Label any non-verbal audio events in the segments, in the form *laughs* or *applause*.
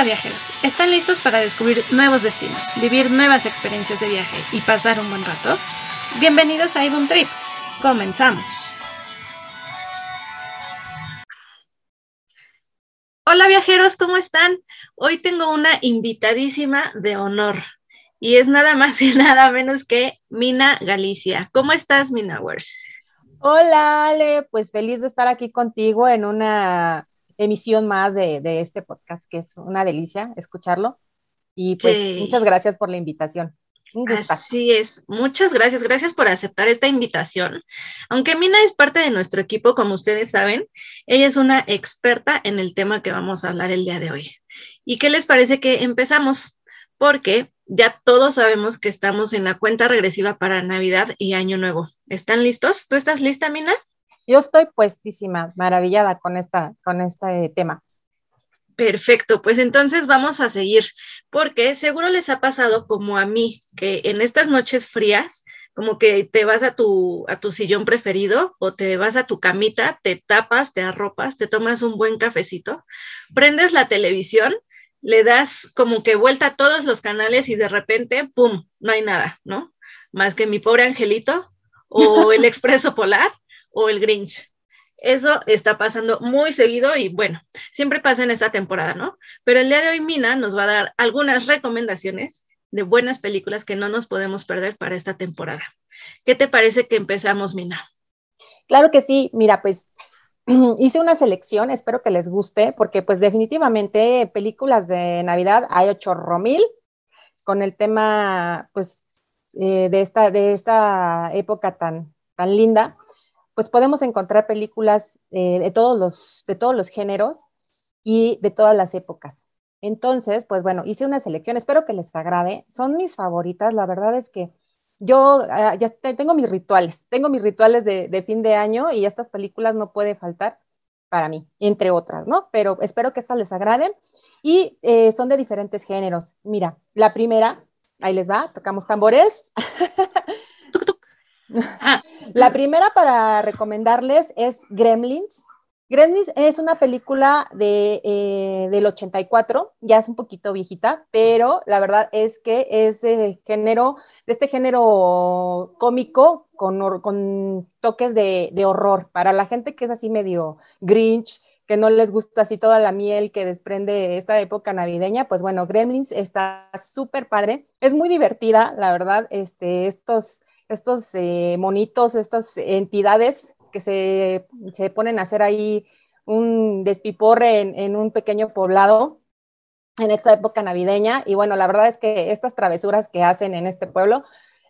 Hola viajeros, ¿están listos para descubrir nuevos destinos, vivir nuevas experiencias de viaje y pasar un buen rato? Bienvenidos a Ibum Trip. Comenzamos. Hola viajeros, ¿cómo están? Hoy tengo una invitadísima de honor y es nada más y *laughs* nada menos que Mina Galicia. ¿Cómo estás, Mina Wers? Hola, Ale, pues feliz de estar aquí contigo en una emisión más de, este podcast, que es una delicia escucharlo. Y pues muchas gracias por la invitación. Así es, muchas gracias, gracias por aceptar esta invitación. Aunque Mina es parte de nuestro equipo, como ustedes saben, ella es una experta en el tema que vamos a hablar el día de hoy. ¿Y qué les parece que empezamos? Porque ya todos sabemos que estamos en la cuenta regresiva para Navidad y Año Nuevo. ¿Están listos? ¿Tú estás lista, Mina? Yo estoy puestísima, maravillada con, esta, con este tema. Perfecto, pues entonces vamos a seguir, porque seguro les ha pasado como a mí, que en estas noches frías, como que te vas a tu, a tu sillón preferido o te vas a tu camita, te tapas, te arropas, te tomas un buen cafecito, prendes la televisión, le das como que vuelta a todos los canales y de repente, ¡pum!, no hay nada, ¿no? Más que mi pobre angelito o el *laughs* expreso polar o el Grinch. Eso está pasando muy seguido y bueno, siempre pasa en esta temporada, ¿no? Pero el día de hoy Mina nos va a dar algunas recomendaciones de buenas películas que no nos podemos perder para esta temporada. ¿Qué te parece que empezamos, Mina? Claro que sí, mira, pues *clears throat* hice una selección, espero que les guste, porque pues definitivamente películas de Navidad hay ocho mil con el tema pues eh, de, esta, de esta época tan, tan linda pues podemos encontrar películas eh, de, todos los, de todos los géneros y de todas las épocas. Entonces, pues bueno, hice una selección, espero que les agrade. Son mis favoritas, la verdad es que yo ah, ya tengo mis rituales, tengo mis rituales de, fin de año y estas películas no puede faltar para mí, entre otras, ¿no? Pero espero que estas les agraden y eh, son de diferentes géneros. Mira, la primera, ahí les va, tocamos tambores. *laughs* *laughs* La primera para recomendarles es Gremlins. Gremlins es una película de, eh, del 84, ya es un poquito viejita, pero la verdad es que es de género, de este género cómico con, con toques de, de, horror. Para la gente que es así medio grinch, que no les gusta así toda la miel que desprende esta época navideña, pues bueno, Gremlins está súper padre. Es muy divertida, la verdad, este, estos estos eh, monitos, estas entidades que se, ponen a hacer ahí un despiporre en, un pequeño poblado en esta época navideña. Y bueno, la verdad es que estas travesuras que hacen en este pueblo,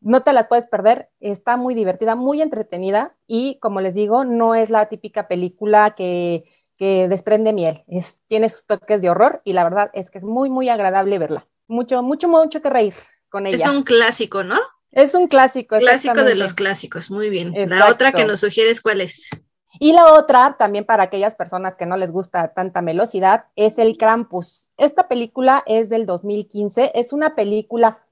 no te las puedes perder, está muy divertida, muy entretenida y como les digo, no es la típica película que, que desprende miel, es, tiene sus toques de horror y la verdad es que es muy, muy agradable verla. Mucho, mucho, mucho que reír con ella. Es un clásico, ¿no? Es un clásico. Clásico de los clásicos, muy bien. La otra que nos sugieres, ¿cuál es? Y la otra, también para aquellas personas que no les gusta tanta velocidad, es el Krampus. Esta película es del 2015, es una película,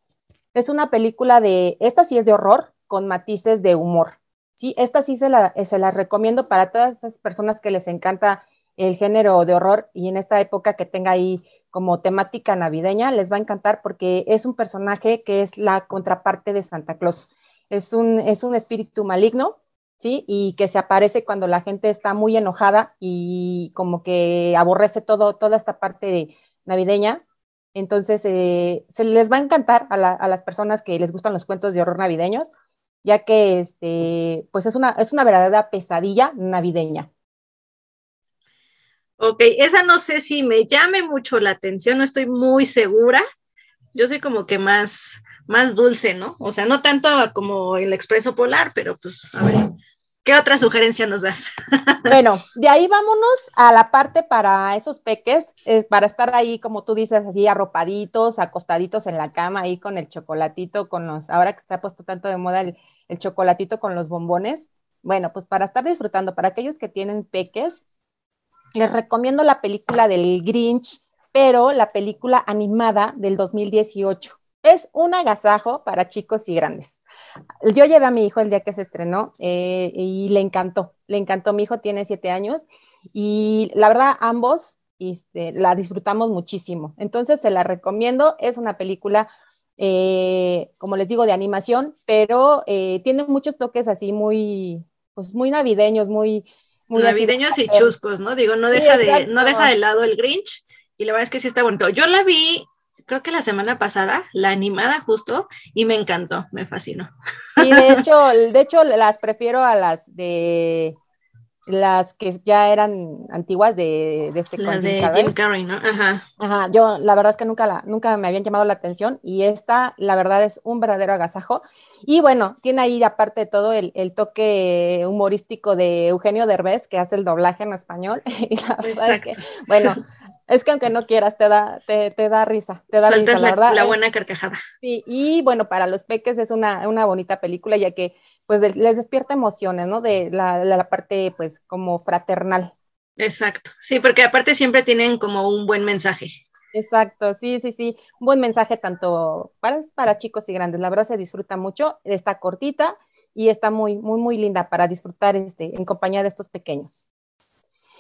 es una película de, esta sí es de horror, con matices de humor. Sí, esta sí se la, se la recomiendo para todas esas personas que les encanta el género de horror y en esta época que tenga ahí como temática navideña, les va a encantar porque es un personaje que es la contraparte de Santa Claus. Es un, es un espíritu maligno, ¿sí? Y que se aparece cuando la gente está muy enojada y como que aborrece todo, toda esta parte navideña. Entonces, eh, se les va a encantar a, a, las personas que les gustan los cuentos de horror navideños, ya que este, pues es una, es una verdadera pesadilla navideña. Ok, esa no sé si me llame mucho la atención, no estoy muy segura. Yo soy como que más, más dulce, ¿no? O sea, no tanto como el expreso polar, pero pues, a ver, ¿qué otra sugerencia nos das? *laughs* bueno, de ahí vámonos a la parte para esos peques, para estar ahí, como tú dices, así arropaditos, acostaditos en la cama, ahí con el chocolatito, con los, ahora que está puesto tanto de moda el, el chocolatito con los bombones. Bueno, pues para estar disfrutando, para aquellos que tienen peques, les recomiendo la película del Grinch, pero la película animada del 2018. Es un agasajo para chicos y grandes. Yo llevé a mi hijo el día que se estrenó eh, y le encantó, le encantó. Mi hijo tiene siete años y la verdad ambos este, la disfrutamos muchísimo. Entonces se la recomiendo, es una película, eh, como les digo, de animación, pero eh, tiene muchos toques así muy, pues muy navideños, muy... muy navideños y chuscos, ¿no? Digo, no deja, de, no deja de lado el Grinch y la verdad es que sí está bonito. Yo la vi creo que la semana pasada, la animada justo, y me encantó, me fascinó. Y de *laughs* hecho, de hecho las prefiero a las de las que ya eran antiguas de, de este las de Jim Carrey, ¿no? Ajá. Ajá, yo la verdad es que nunca, la, nunca me habían llamado la atención y esta, la verdad, es un verdadero agasajo. Y bueno, tiene ahí aparte de todo el, el toque humorístico de Eugenio Derbez, que hace el doblaje en español. *laughs* Y la verdad es que, bueno, *laughs* es que aunque no quieras, te da, te, te da risa, te da risa, la, verdad. La buena carcajada. Sí, y bueno, para los peques es una, una bonita película, ya que pues les despierta emociones, ¿no? De la, la, parte, pues, como fraternal. Exacto, sí, porque aparte siempre tienen como un buen mensaje. Exacto, sí, sí, sí, un buen mensaje tanto para, para chicos y grandes, la verdad se disfruta mucho, está cortita y está muy, muy, muy linda para disfrutar este, en compañía de estos pequeños.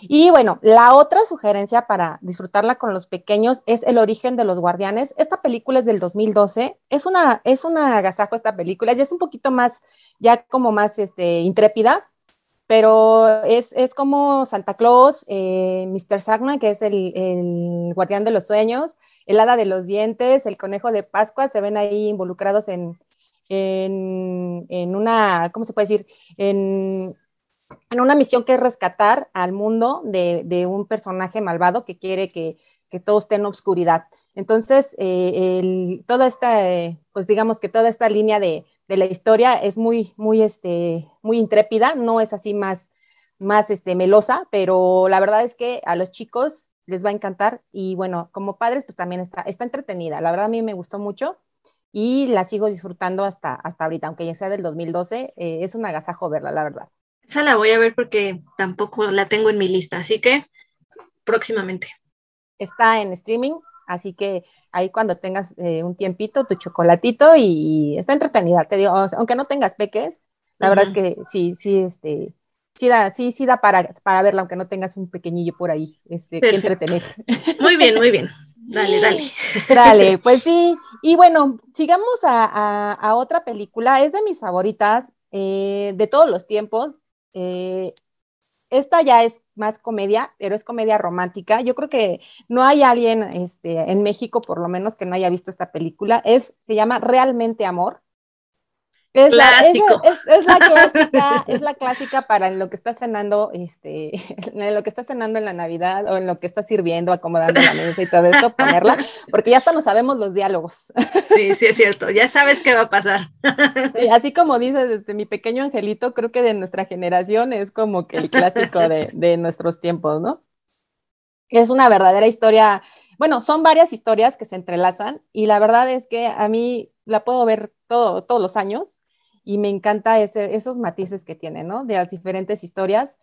Y bueno, la otra sugerencia para disfrutarla con los pequeños es El origen de los guardianes. Esta película es del 2012. Es una, es una agasajo esta película. Ya es un poquito más, ya como más este, intrépida, pero es, es como Santa Claus, eh, Mr. Sagna, que es el, el, guardián de los sueños, el hada de los dientes, el conejo de Pascua, se ven ahí involucrados en, en, en una, ¿cómo se puede decir? En, en una misión que es rescatar al mundo de, de un personaje malvado que quiere que, que, todo esté en obscuridad. Entonces, eh, el, toda esta, pues digamos que toda esta línea de, de, la historia es muy, muy, este, muy intrépida, no es así más, más este, melosa, pero la verdad es que a los chicos les va a encantar y bueno, como padres, pues también está, está entretenida. La verdad a mí me gustó mucho y la sigo disfrutando hasta, hasta ahorita, aunque ya sea del 2012, eh, es un agasajo verla, la verdad. Esa la voy a ver porque tampoco la tengo en mi lista, así que próximamente. Está en streaming, así que ahí cuando tengas eh, un tiempito, tu chocolatito y, y, está entretenida, te digo, aunque no tengas peques, la uh -huh. verdad es que sí, sí, este, sí da, sí, sí da para, para verla, aunque no tengas un pequeñillo por ahí, este, que entretener. Muy bien, muy bien. *laughs* Dale, dale. Dale, pues sí. Y bueno, sigamos a, a, a otra película, es de mis favoritas eh, de todos los tiempos. Eh, esta ya es más comedia, pero es comedia romántica. Yo creo que no hay alguien este, en México, por lo menos, que no haya visto esta película. Es, se llama Realmente Amor. Es Clásico. La, es, es, es, la *laughs* clásica, es la clásica para lo que estás cenando, este, *laughs* en lo que estás cenando en la Navidad o en lo que estás sirviendo, acomodando la mesa y todo esto, ponerla, porque ya hasta no sabemos los diálogos. Sí, sí es cierto, ya sabes qué va a pasar. *laughs* Sí, así como dices, este, mi pequeño angelito, creo que de nuestra generación es como que el clásico de, de nuestros tiempos, ¿no? Es una verdadera historia, bueno, son varias historias que se entrelazan y la verdad es que a mí la puedo ver todo, todos los años y me encanta ese, esos matices que tiene, ¿no? De las diferentes historias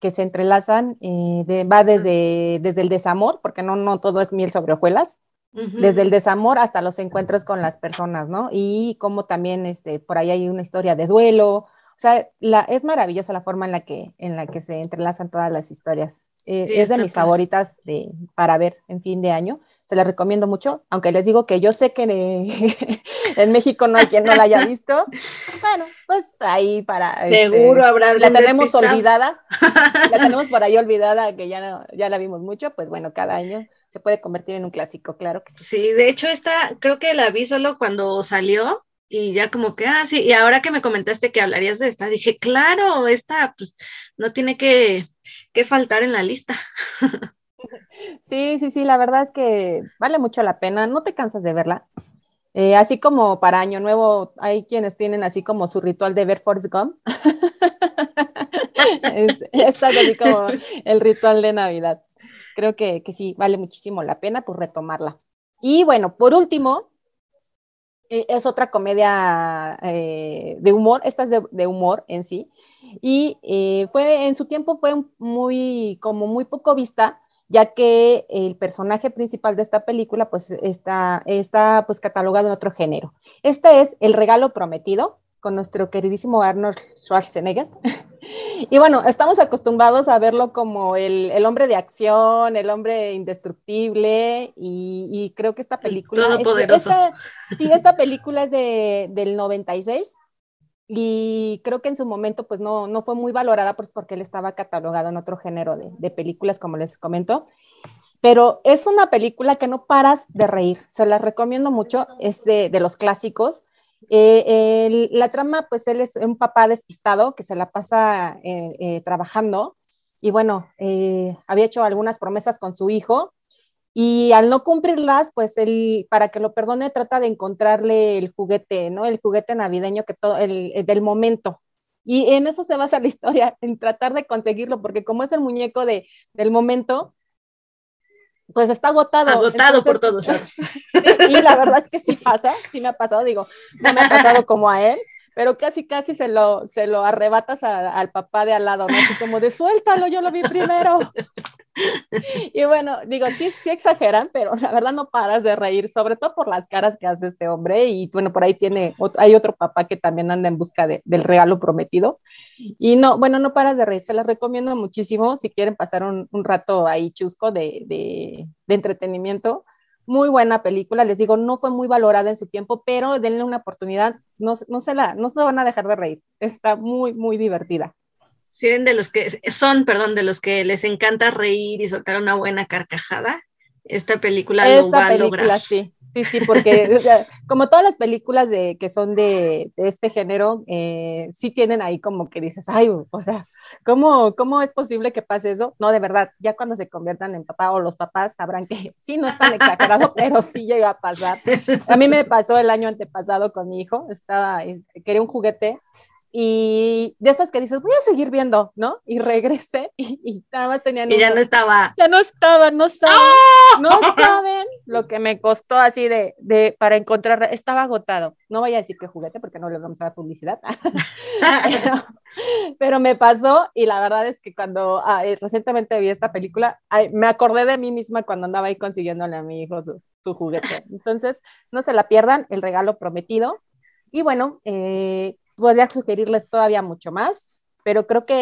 que se entrelazan, eh, de, va desde, desde el desamor, porque no, no todo es miel sobre hojuelas, uh -huh. desde el desamor hasta los encuentros con las personas, ¿no? Y como también este, por ahí hay una historia de duelo, o sea, la, es maravillosa la forma en la que, en la que se entrelazan todas las historias. Eh, sí, es de mis favoritas de, para ver en fin de año. Se las recomiendo mucho, aunque les digo que yo sé que en, *laughs* en México no hay quien no la haya visto. *laughs* Bueno, pues ahí para... Seguro este, habrá La tenemos despistado. olvidada. *laughs* la tenemos por ahí olvidada, que ya, no, ya la vimos mucho. Pues bueno, cada año se puede convertir en un clásico, claro que sí. Sí, de hecho esta creo que la vi solo cuando salió y ya como que, ah, sí, y ahora que me comentaste que hablarías de esta, dije, claro, esta pues no tiene que, que faltar en la lista. *laughs* Sí, sí, sí, la verdad es que vale mucho la pena, no te cansas de verla. Eh, así como para Año Nuevo hay quienes tienen así como su ritual de ver Forrest Gump. Esta *laughs* es así como el ritual de Navidad. Creo que, que sí, vale muchísimo la pena pues retomarla. Y bueno, por último, es otra comedia eh, de humor, esta es de, de, humor en sí, y eh, fue en su tiempo fue muy, como muy poco vista, ya que el personaje principal de esta película pues está, está pues catalogado en otro género. Este es El regalo prometido, con nuestro queridísimo Arnold Schwarzenegger. *laughs* *laughs* Y bueno, estamos acostumbrados a verlo como el, hombre de acción, el hombre indestructible, y, creo que esta película... Todopoderoso. sí, *laughs* esta película es de, del 96, y creo que en su momento pues no, no fue muy valorada pues, porque él estaba catalogado en otro género de, películas, como les comento. Pero es una película que no paras de reír, se la recomiendo mucho, es de, de los clásicos eh, la trama, pues él es un papá despistado que se la pasa eh, eh, trabajando y bueno, había hecho algunas promesas con su hijo y al no cumplirlas, pues él, para que lo perdone, trata de encontrarle el juguete, ¿no? El juguete navideño que todo, el, del momento. Y en eso se basa la historia, en tratar de conseguirlo, porque como es el muñeco de, del momento, pues está agotado. Agotado por todos lados. *laughs* y la verdad es que sí pasa, sí me ha pasado, digo, no me ha pasado como a él, pero casi, casi se lo, se lo arrebatas al papá de al lado, ¿no? Así como de suéltalo, yo lo vi primero. *laughs* y bueno, digo, sí, sí exageran, pero la verdad no paras de reír, sobre todo por las caras que hace este hombre. Y bueno, por ahí tiene, hay otro papá que también anda en busca del regalo prometido. Y no, bueno, no paras de reír, se las recomiendo muchísimo si quieren pasar un, rato ahí chusco de, de, de entretenimiento muy buena película, les digo, no fue muy valorada en su tiempo, pero denle una oportunidad, no, no, se la, no se van a dejar de reír, está muy, muy divertida. Si de los que, son, perdón, de los que les encanta reír y soltar una buena carcajada, esta película lo va a lograr. Sí. Sí, sí, porque como todas las películas de, que son de, este género, eh, sí tienen ahí como que dices, ay, o sea, ¿cómo, ¿cómo es posible que pase eso? No, de verdad, ya cuando se conviertan en papá o los papás sabrán que *laughs* sí, no es tan exagerado, *laughs* pero sí llega a pasar. A mí me pasó el año antepasado con mi hijo, estaba, quería un juguete y de esas que dices, voy a seguir viendo, ¿no? Y regresé *laughs* y, nada más tenían... Y ya no estaba. Ya no estaba, no saben, ¡Ah! no *laughs* saben lo que me costó así de, de, para encontrar, estaba agotado. No voy a decir que juguete porque no le vamos a dar publicidad, *laughs* pero, me pasó y la verdad es que cuando ah, eh, recientemente vi esta película, me acordé de mí misma cuando andaba ahí consiguiéndole a mi hijo su, su juguete. Entonces, no se la pierdan, el regalo prometido. Y bueno, eh, podría sugerirles todavía mucho más, pero creo que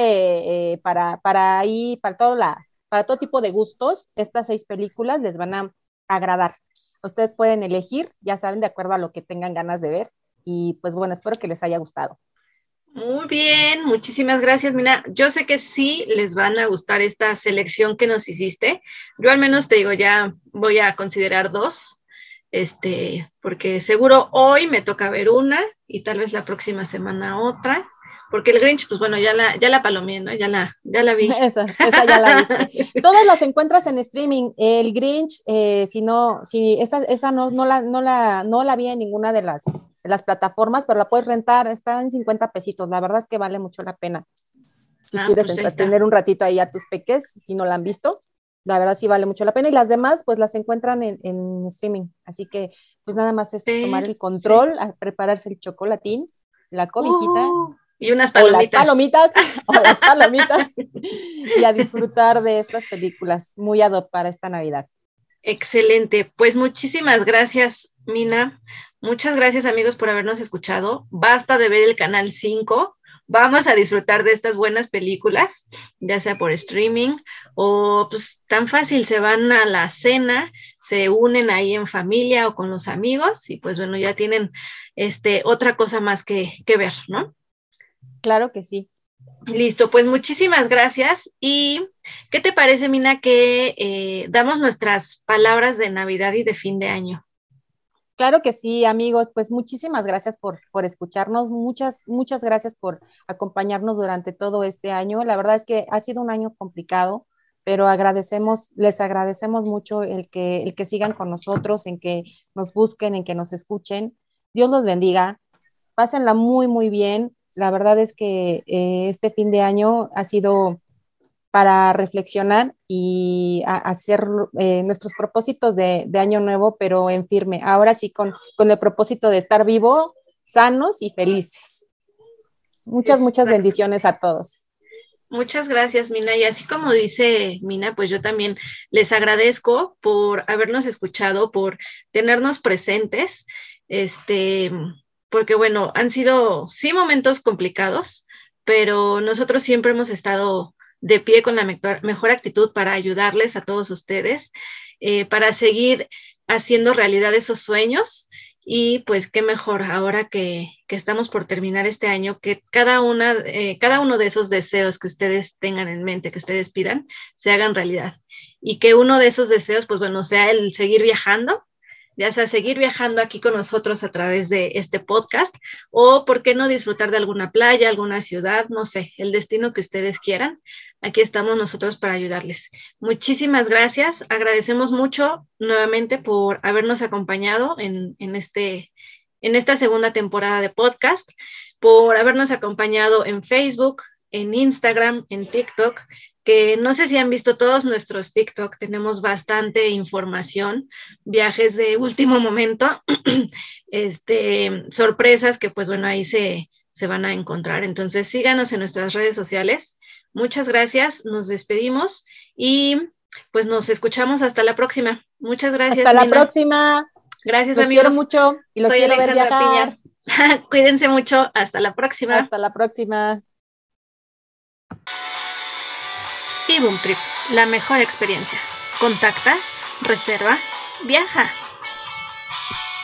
eh, para, para ahí, para todo, la, para todo tipo de gustos, estas seis películas les van a agradar. Ustedes pueden elegir, ya saben, de acuerdo a lo que tengan ganas de ver. Y pues bueno, espero que les haya gustado. Muy bien, muchísimas gracias, Mina. Yo sé que sí les van a gustar esta selección que nos hiciste. Yo al menos te digo, ya voy a considerar dos este, porque seguro hoy me toca ver una y tal vez la próxima semana otra, porque el Grinch, pues bueno, ya la, ya la palomé, ¿no? Ya la, ya la vi. Esa, esa ya la viste. *laughs* Todas las encuentras en streaming. El Grinch, eh, si no, si esa, esa no, no, la, no, la, no la vi en ninguna de las, de las plataformas, pero la puedes rentar, está en 50 pesitos, la verdad es que vale mucho la pena. Si ah, quieres pues tener un ratito ahí a tus peques, si no la han visto, la verdad sí vale mucho la pena y las demás pues las encuentran en, streaming. Así que pues nada más es tomar el control, prepararse el chocolatín, la cobijita. Uh, y unas palomitas. O las palomitas, *laughs* o las palomitas, y a disfrutar de estas películas muy ad hoc para esta Navidad. Excelente. Pues muchísimas gracias, Mina. Muchas gracias, amigos, por habernos escuchado. Basta de ver el canal 5 vamos a disfrutar de estas buenas películas, ya sea por streaming o pues tan fácil, se van a la cena, se unen ahí en familia o con los amigos y pues bueno, ya tienen este, otra cosa más que, que ver, ¿no? Claro que sí. Listo, pues muchísimas gracias. ¿Y qué te parece, Mina, que eh, damos nuestras palabras de Navidad y de fin de año? Claro que sí, amigos, pues muchísimas gracias por, por escucharnos, muchas, muchas gracias por acompañarnos durante todo este año. La verdad es que ha sido un año complicado, pero agradecemos, les agradecemos mucho el que, el que sigan con nosotros, en que nos busquen, en que nos escuchen. Dios los bendiga, pásenla muy, muy bien. La verdad es que eh, este fin de año ha sido para reflexionar y hacer eh, nuestros propósitos de, año nuevo, pero en firme. Ahora sí, con, con el propósito de estar vivo, sanos y felices. Muchas, muchas bendiciones a todos. Muchas gracias, Mina. Y así como dice Mina, pues yo también les agradezco por habernos escuchado, por tenernos presentes, este, porque bueno, han sido sí momentos complicados, pero nosotros siempre hemos estado de pie con la mejor, actitud para ayudarles a todos ustedes, eh, para seguir haciendo realidad esos sueños y pues qué mejor ahora que, estamos por terminar este año, que cada, una, eh, cada uno de esos deseos que ustedes tengan en mente, que ustedes pidan, se hagan realidad. Y que uno de esos deseos, pues bueno, sea el seguir viajando, ya sea seguir viajando aquí con nosotros a través de este podcast o, ¿por qué no disfrutar de alguna playa, alguna ciudad, no sé, el destino que ustedes quieran? Aquí estamos nosotros para ayudarles. Muchísimas gracias. Agradecemos mucho nuevamente por habernos acompañado en, este, en esta segunda temporada de podcast, por habernos acompañado en Facebook, en Instagram, en TikTok, que no sé si han visto todos nuestros TikTok, tenemos bastante información, viajes de último momento, *clears throat* este, sorpresas que pues bueno, ahí se, se van a encontrar. Entonces síganos en nuestras redes sociales. Muchas gracias, nos despedimos y pues nos escuchamos hasta la próxima. Muchas gracias. Hasta la próxima. Gracias los amigos. Quiero mucho y los quiero ver viajar. *laughs* Cuídense mucho. Hasta la próxima. Hasta la próxima y Trip, la mejor experiencia. Contacta, reserva, viaja.